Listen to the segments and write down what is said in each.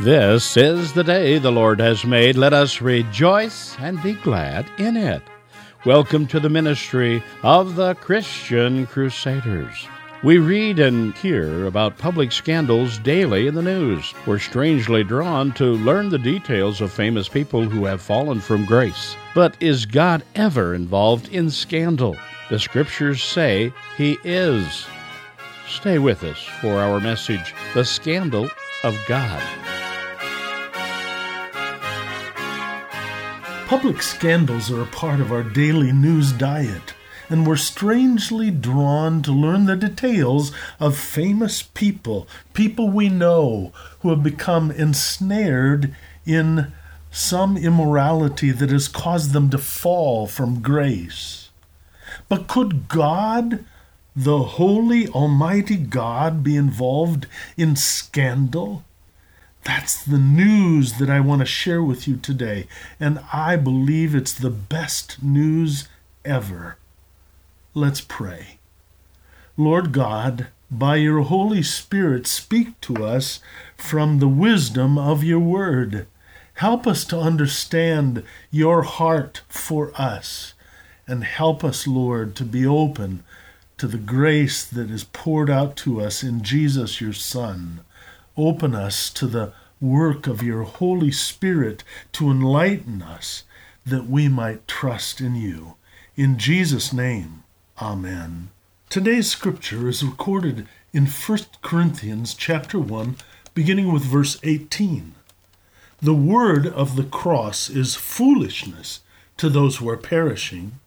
This is the day the Lord has made. Let us rejoice and be glad in it. Welcome to the ministry of the Christian Crusaders. We read and hear about public scandals daily in the news. We're strangely drawn to learn the details of famous people who have fallen from grace. But is God ever involved in scandal? The scriptures say he is. Stay with us for our message The Scandal of God. Public scandals are a part of our daily news diet, and we're strangely drawn to learn the details of famous people, people we know, who have become ensnared in some immorality that has caused them to fall from grace. But could God, the holy, almighty God, be involved in scandal? That's the news that I want to share with you today, and I believe it's the best news ever. Let's pray. Lord God, by your Holy Spirit, speak to us from the wisdom of your word. Help us to understand your heart for us, and help us, Lord, to be open to the grace that is poured out to us in Jesus, your Son. Open us to the work of your Holy Spirit to enlighten us that we might trust in you. In Jesus' name, Amen. Today's scripture is recorded in 1 Corinthians chapter 1, beginning with verse 18. The word of the cross is foolishness to those who are perishing,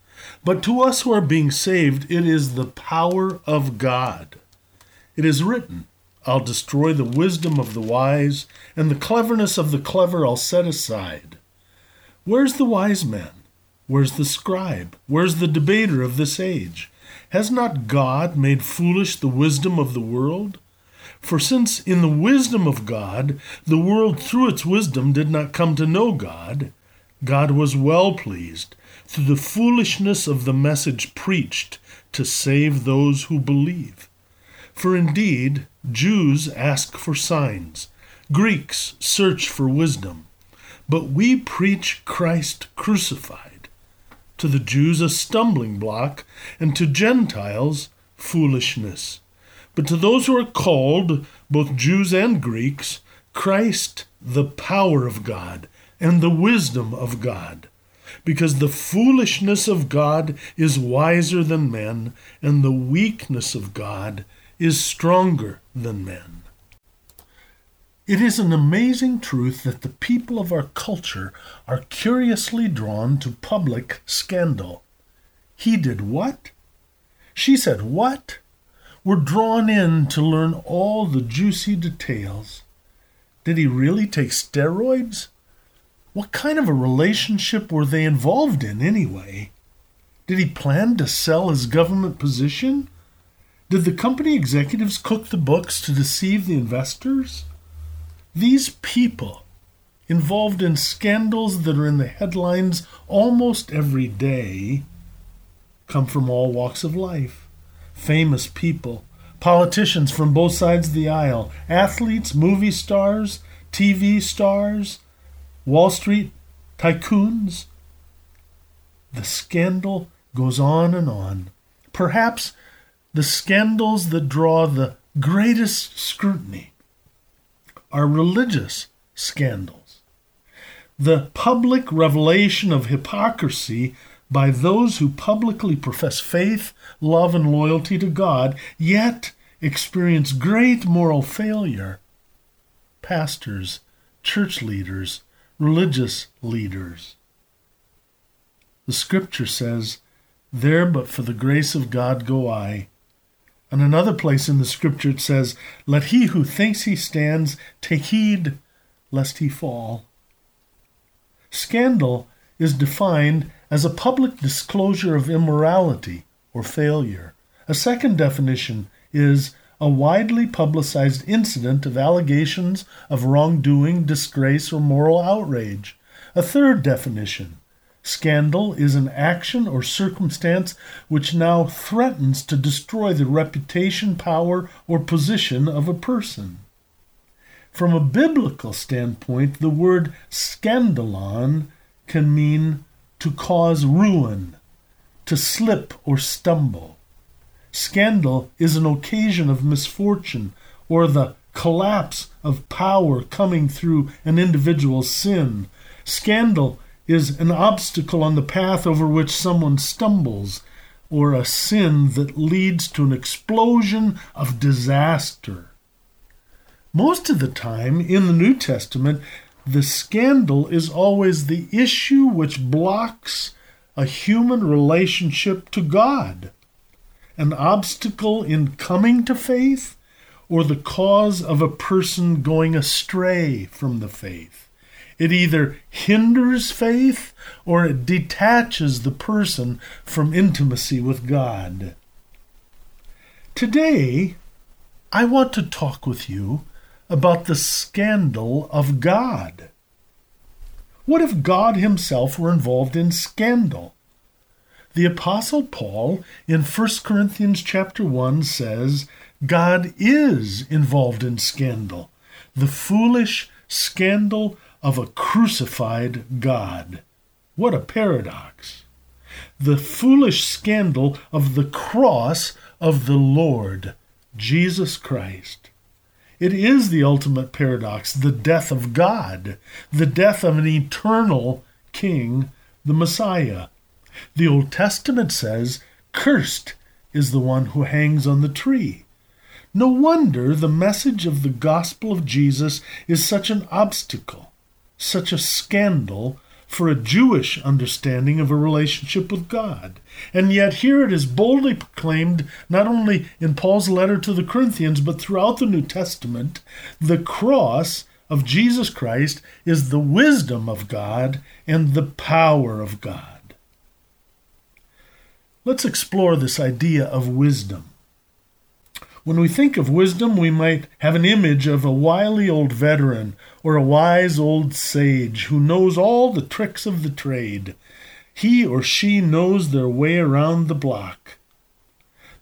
but to us who are being saved, it is the power of God. It is written, I'll destroy the wisdom of the wise, and the cleverness of the clever I'll set aside. Where's the wise man? Where's the scribe? Where's the debater of this age? Has not God made foolish the wisdom of the world? For since in the wisdom of God the world through its wisdom did not come to know God, God was well pleased through the foolishness of the message preached to save those who believe. For indeed, Jews ask for signs, Greeks search for wisdom, but we preach Christ crucified. To the Jews, a stumbling block, and to Gentiles, foolishness. But to those who are called, both Jews and Greeks, Christ, the power of God and the wisdom of God. Because the foolishness of God is wiser than men, and the weakness of God is stronger than men. It is an amazing truth that the people of our culture are curiously drawn to public scandal. He did what? She said what? We're drawn in to learn all the juicy details. Did he really take steroids? What kind of a relationship were they involved in anyway? Did he plan to sell his government position? Did the company executives cook the books to deceive the investors? These people, involved in scandals that are in the headlines almost every day, come from all walks of life. Famous people, politicians from both sides of the aisle, athletes, movie stars, TV stars, Wall Street tycoons. The scandal goes on and on. Perhaps the scandals that draw the greatest scrutiny are religious scandals. The public revelation of hypocrisy by those who publicly profess faith, love, and loyalty to God, yet experience great moral failure. Pastors, church leaders, religious leaders. The scripture says, There but for the grace of God go I, in another place in the scripture it says, Let he who thinks he stands take heed lest he fall. Scandal is defined as a public disclosure of immorality or failure. A second definition is a widely publicized incident of allegations of wrongdoing, disgrace, or moral outrage. A third definition Scandal is an action or circumstance which now threatens to destroy the reputation, power, or position of a person. From a biblical standpoint, the word scandalon can mean to cause ruin, to slip or stumble. Scandal is an occasion of misfortune or the collapse of power coming through an individual's sin. Scandal is an obstacle on the path over which someone stumbles, or a sin that leads to an explosion of disaster. Most of the time in the New Testament, the scandal is always the issue which blocks a human relationship to God, an obstacle in coming to faith, or the cause of a person going astray from the faith. It either hinders faith or it detaches the person from intimacy with God. Today, I want to talk with you about the scandal of God. What if God himself were involved in scandal? The apostle Paul in 1 Corinthians chapter 1 says, God is involved in scandal, the foolish scandal of a crucified God. What a paradox! The foolish scandal of the cross of the Lord, Jesus Christ. It is the ultimate paradox, the death of God, the death of an eternal king, the Messiah. The Old Testament says, Cursed is the one who hangs on the tree. No wonder the message of the gospel of Jesus is such an obstacle, such a scandal for a Jewish understanding of a relationship with God. And yet, here it is boldly proclaimed, not only in Paul's letter to the Corinthians, but throughout the New Testament the cross of Jesus Christ is the wisdom of God and the power of God. Let's explore this idea of wisdom. When we think of wisdom, we might have an image of a wily old veteran or a wise old sage who knows all the tricks of the trade. He or she knows their way around the block.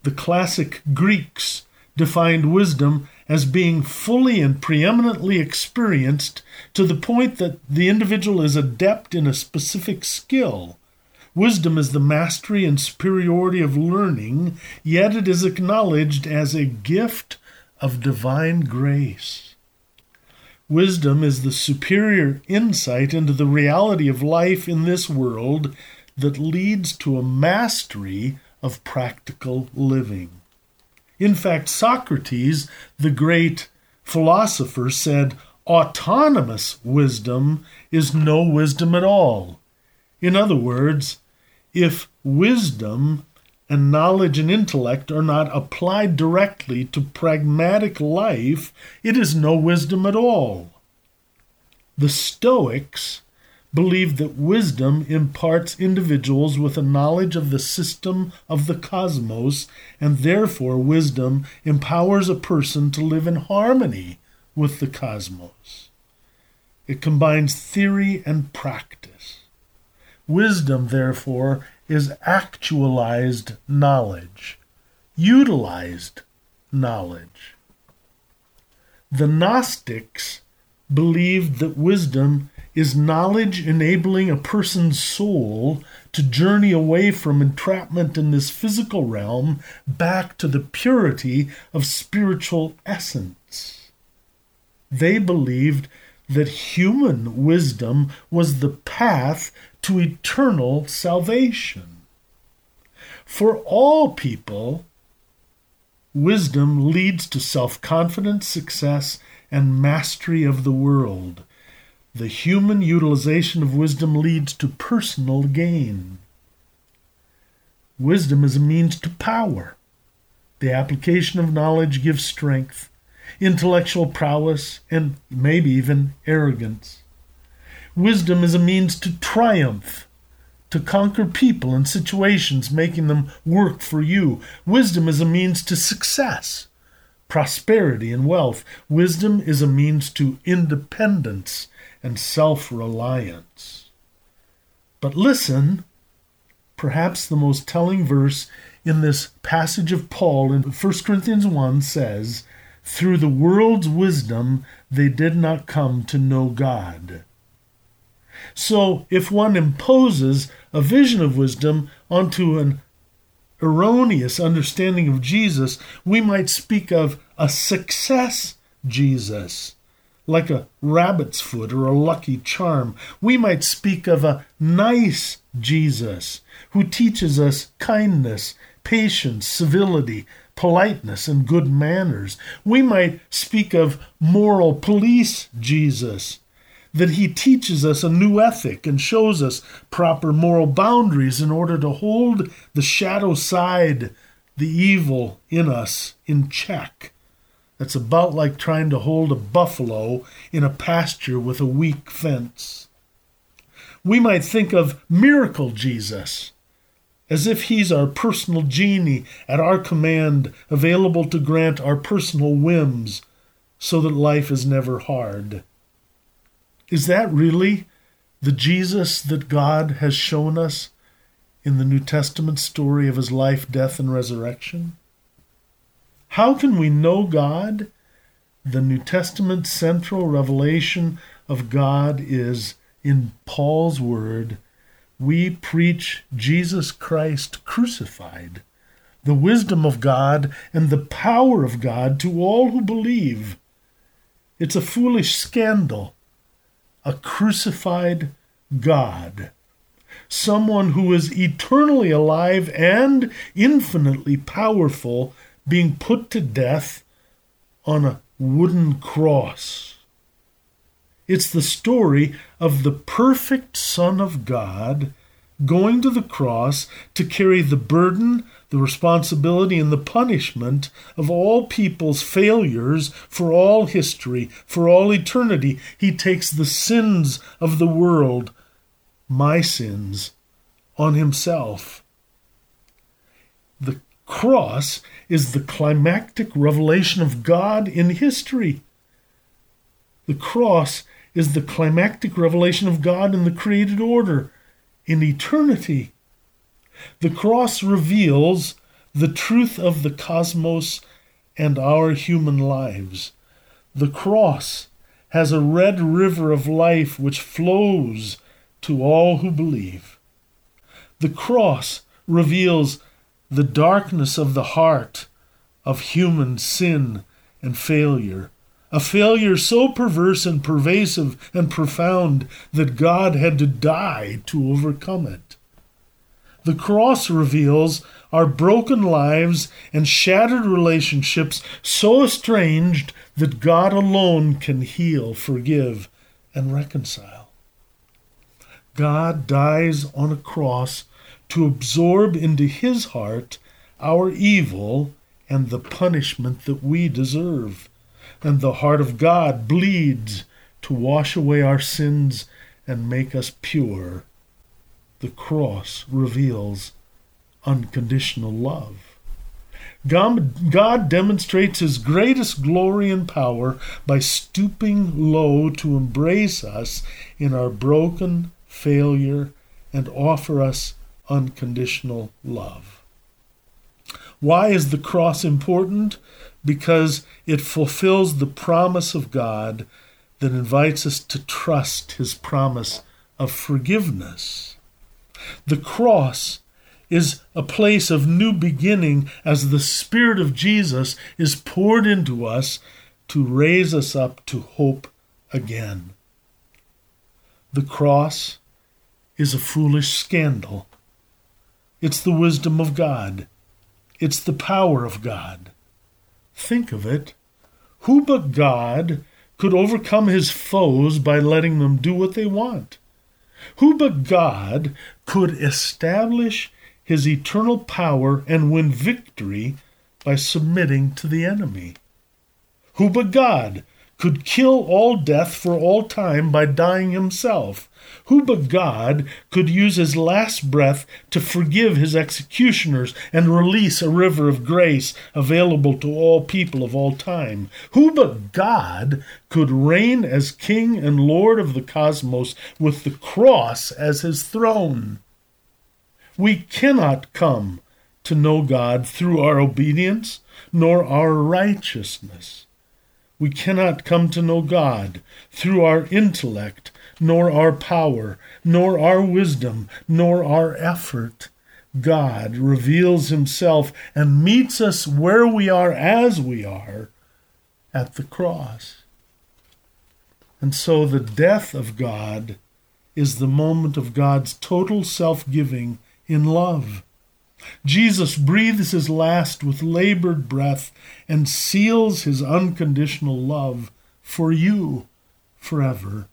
The classic Greeks defined wisdom as being fully and preeminently experienced to the point that the individual is adept in a specific skill Wisdom is the mastery and superiority of learning, yet it is acknowledged as a gift of divine grace. Wisdom is the superior insight into the reality of life in this world that leads to a mastery of practical living. In fact, Socrates, the great philosopher, said, Autonomous wisdom is no wisdom at all. In other words, if wisdom and knowledge and intellect are not applied directly to pragmatic life, it is no wisdom at all. The Stoics believed that wisdom imparts individuals with a knowledge of the system of the cosmos, and therefore wisdom empowers a person to live in harmony with the cosmos. It combines theory and practice. Wisdom, therefore, is actualized knowledge, utilized knowledge. The Gnostics believed that wisdom is knowledge enabling a person's soul to journey away from entrapment in this physical realm back to the purity of spiritual essence. They believed that human wisdom was the path to eternal salvation. For all people, wisdom leads to self confidence, success, and mastery of the world. The human utilization of wisdom leads to personal gain. Wisdom is a means to power. The application of knowledge gives strength intellectual prowess, and maybe even arrogance. Wisdom is a means to triumph, to conquer people and situations, making them work for you. Wisdom is a means to success, prosperity, and wealth. Wisdom is a means to independence and self reliance. But listen, perhaps the most telling verse in this passage of Paul in 1 Corinthians 1 says, through the world's wisdom, they did not come to know God. So, if one imposes a vision of wisdom onto an erroneous understanding of Jesus, we might speak of a success Jesus, like a rabbit's foot or a lucky charm. We might speak of a nice Jesus who teaches us kindness, patience, civility, politeness, and good manners. We might speak of moral police Jesus that he teaches us a new ethic and shows us proper moral boundaries in order to hold the shadow side, the evil in us, in check. That's about like trying to hold a buffalo in a pasture with a weak fence. We might think of miracle Jesus as if he's our personal genie at our command, available to grant our personal whims so that life is never hard. Is that really the Jesus that God has shown us in the New Testament story of his life, death, and resurrection? How can we know God? The New Testament central revelation of God is in Paul's word we preach Jesus Christ crucified, the wisdom of God and the power of God to all who believe. It's a foolish scandal a crucified God, someone who is eternally alive and infinitely powerful, being put to death on a wooden cross. It's the story of the perfect Son of God going to the cross to carry the burden, the responsibility, and the punishment of all people's failures for all history, for all eternity. He takes the sins of the world, my sins, on himself. The cross is the climactic revelation of God in history. The cross is the climactic revelation of God in the created order in eternity. The cross reveals the truth of the cosmos and our human lives. The cross has a red river of life which flows to all who believe. The cross reveals the darkness of the heart of human sin and failure a failure so perverse and pervasive and profound that God had to die to overcome it. The cross reveals our broken lives and shattered relationships so estranged that God alone can heal, forgive, and reconcile. God dies on a cross to absorb into his heart our evil and the punishment that we deserve and the heart of God bleeds to wash away our sins and make us pure. The cross reveals unconditional love. God, demonstrates his greatest glory and power by stooping low to embrace us in our broken failure and offer us unconditional love. Why is the cross important? because it fulfills the promise of God that invites us to trust his promise of forgiveness. The cross is a place of new beginning as the Spirit of Jesus is poured into us to raise us up to hope again. The cross is a foolish scandal. It's the wisdom of God. It's the power of God. Think of it. Who but God could overcome his foes by letting them do what they want? Who but God could establish his eternal power and win victory by submitting to the enemy? Who but God could kill all death for all time by dying himself? Who but God could use his last breath to forgive his executioners and release a river of grace available to all people of all time? Who but God could reign as King and Lord of the cosmos with the cross as his throne? We cannot come to know God through our obedience nor our righteousness. We cannot come to know God through our intellect, nor our power, nor our wisdom, nor our effort. God reveals himself and meets us where we are as we are at the cross. And so the death of God is the moment of God's total self giving in love. Jesus breathes his last with labored breath and seals his unconditional love for you forever.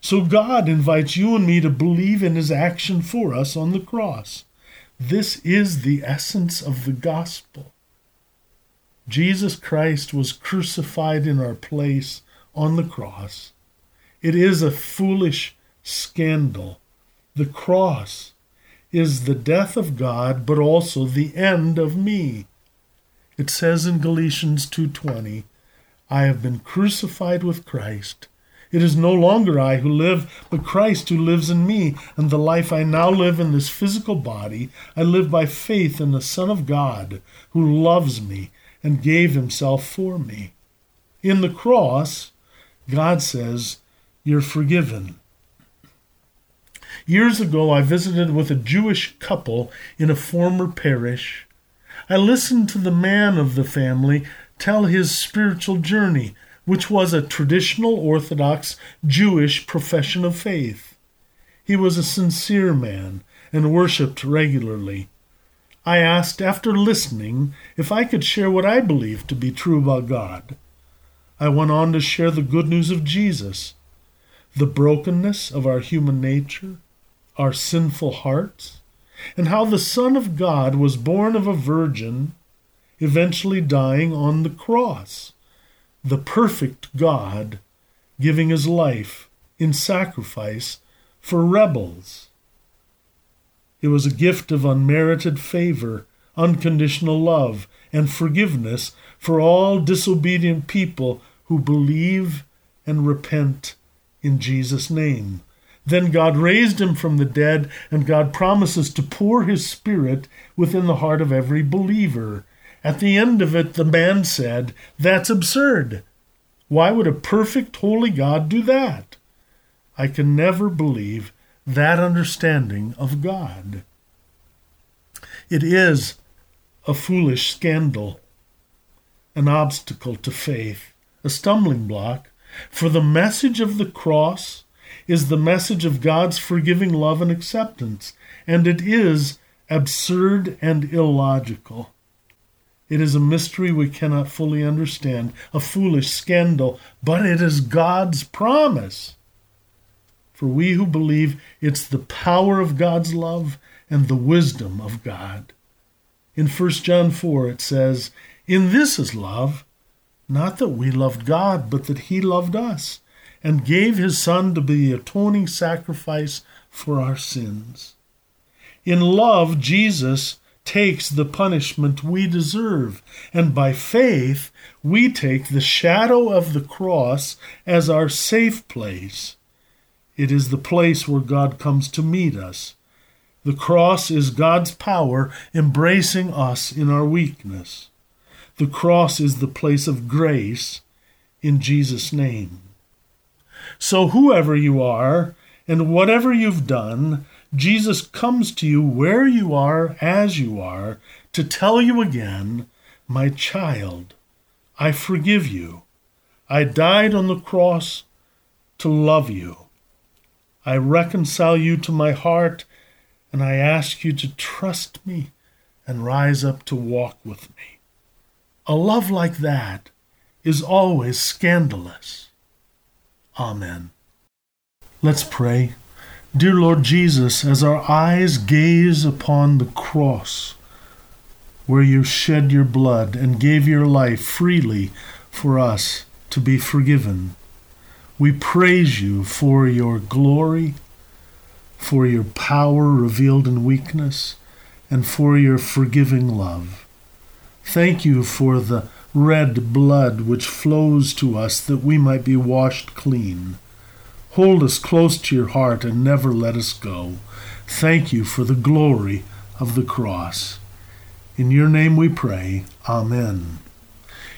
So God invites you and me to believe in his action for us on the cross. This is the essence of the gospel. Jesus Christ was crucified in our place on the cross. It is a foolish scandal. The cross is the death of God, but also the end of me. It says in Galatians 2:20, I have been crucified with Christ. It is no longer I who live, but Christ who lives in me, and the life I now live in this physical body, I live by faith in the Son of God, who loves me and gave himself for me. In the cross, God says, You're forgiven. Years ago, I visited with a Jewish couple in a former parish. I listened to the man of the family tell his spiritual journey, which was a traditional Orthodox Jewish profession of faith. He was a sincere man and worshipped regularly. I asked, after listening, if I could share what I believed to be true about God. I went on to share the good news of Jesus, the brokenness of our human nature, our sinful hearts, and how the Son of God was born of a virgin, eventually dying on the cross, the perfect God giving his life in sacrifice for rebels. It was a gift of unmerited favor, unconditional love, and forgiveness for all disobedient people who believe and repent in Jesus' name. Then God raised him from the dead, and God promises to pour his Spirit within the heart of every believer. At the end of it, the man said, That's absurd. Why would a perfect, holy God do that? I can never believe that understanding of God. It is a foolish scandal, an obstacle to faith, a stumbling block, for the message of the cross is the message of God's forgiving love and acceptance, and it is absurd and illogical. It is a mystery we cannot fully understand, a foolish scandal, but it is God's promise. For we who believe, it's the power of God's love and the wisdom of God. In 1 John 4, it says, In this is love, not that we loved God, but that He loved us and gave his Son to be the atoning sacrifice for our sins. In love, Jesus takes the punishment we deserve, and by faith, we take the shadow of the cross as our safe place. It is the place where God comes to meet us. The cross is God's power embracing us in our weakness. The cross is the place of grace in Jesus' name. So, whoever you are and whatever you've done, Jesus comes to you where you are, as you are, to tell you again, My child, I forgive you. I died on the cross to love you. I reconcile you to my heart, and I ask you to trust me and rise up to walk with me. A love like that is always scandalous. Amen. Let's pray. Dear Lord Jesus, as our eyes gaze upon the cross, where you shed your blood and gave your life freely for us to be forgiven, we praise you for your glory, for your power revealed in weakness, and for your forgiving love. Thank you for the red blood which flows to us that we might be washed clean. Hold us close to your heart and never let us go. Thank you for the glory of the cross. In your name we pray. Amen.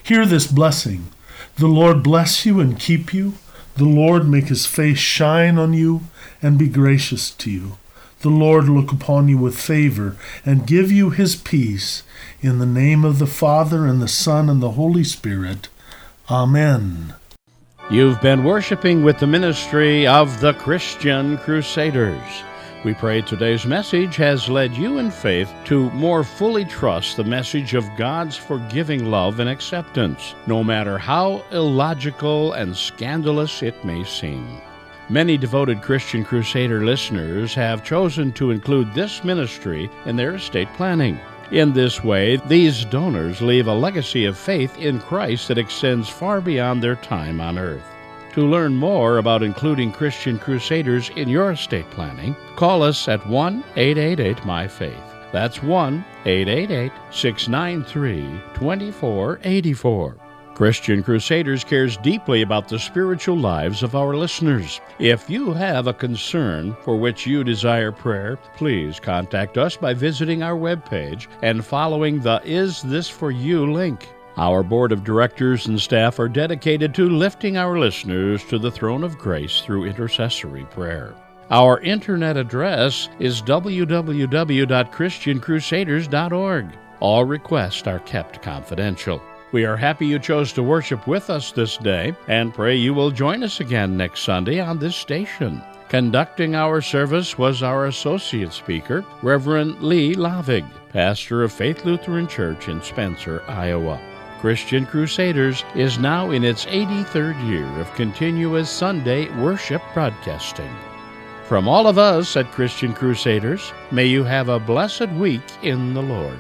Hear this blessing. The Lord bless you and keep you. The Lord make his face shine on you and be gracious to you. The Lord look upon you with favor and give you his peace. In the name of the Father, and the Son, and the Holy Spirit. Amen. You've been worshiping with the ministry of the Christian Crusaders. We pray today's message has led you in faith to more fully trust the message of God's forgiving love and acceptance, no matter how illogical and scandalous it may seem. Many devoted Christian Crusader listeners have chosen to include this ministry in their estate planning. In this way, these donors leave a legacy of faith in Christ that extends far beyond their time on earth. To learn more about including Christian Crusaders in your estate planning, call us at 1 888 My Faith. That's 1 888 693 2484. Christian Crusaders cares deeply about the spiritual lives of our listeners. If you have a concern for which you desire prayer, please contact us by visiting our webpage and following the Is This For You link. Our board of directors and staff are dedicated to lifting our listeners to the throne of grace through intercessory prayer. Our internet address is www.christiancrusaders.org. All requests are kept confidential. We are happy you chose to worship with us this day and pray you will join us again next Sunday on this station. Conducting our service was our associate speaker, Reverend Lee Laaveg, pastor of Faith Lutheran Church in Spencer, Iowa. Christian Crusaders is now in its 83rd year of continuous Sunday worship broadcasting. From all of us at Christian Crusaders, may you have a blessed week in the Lord.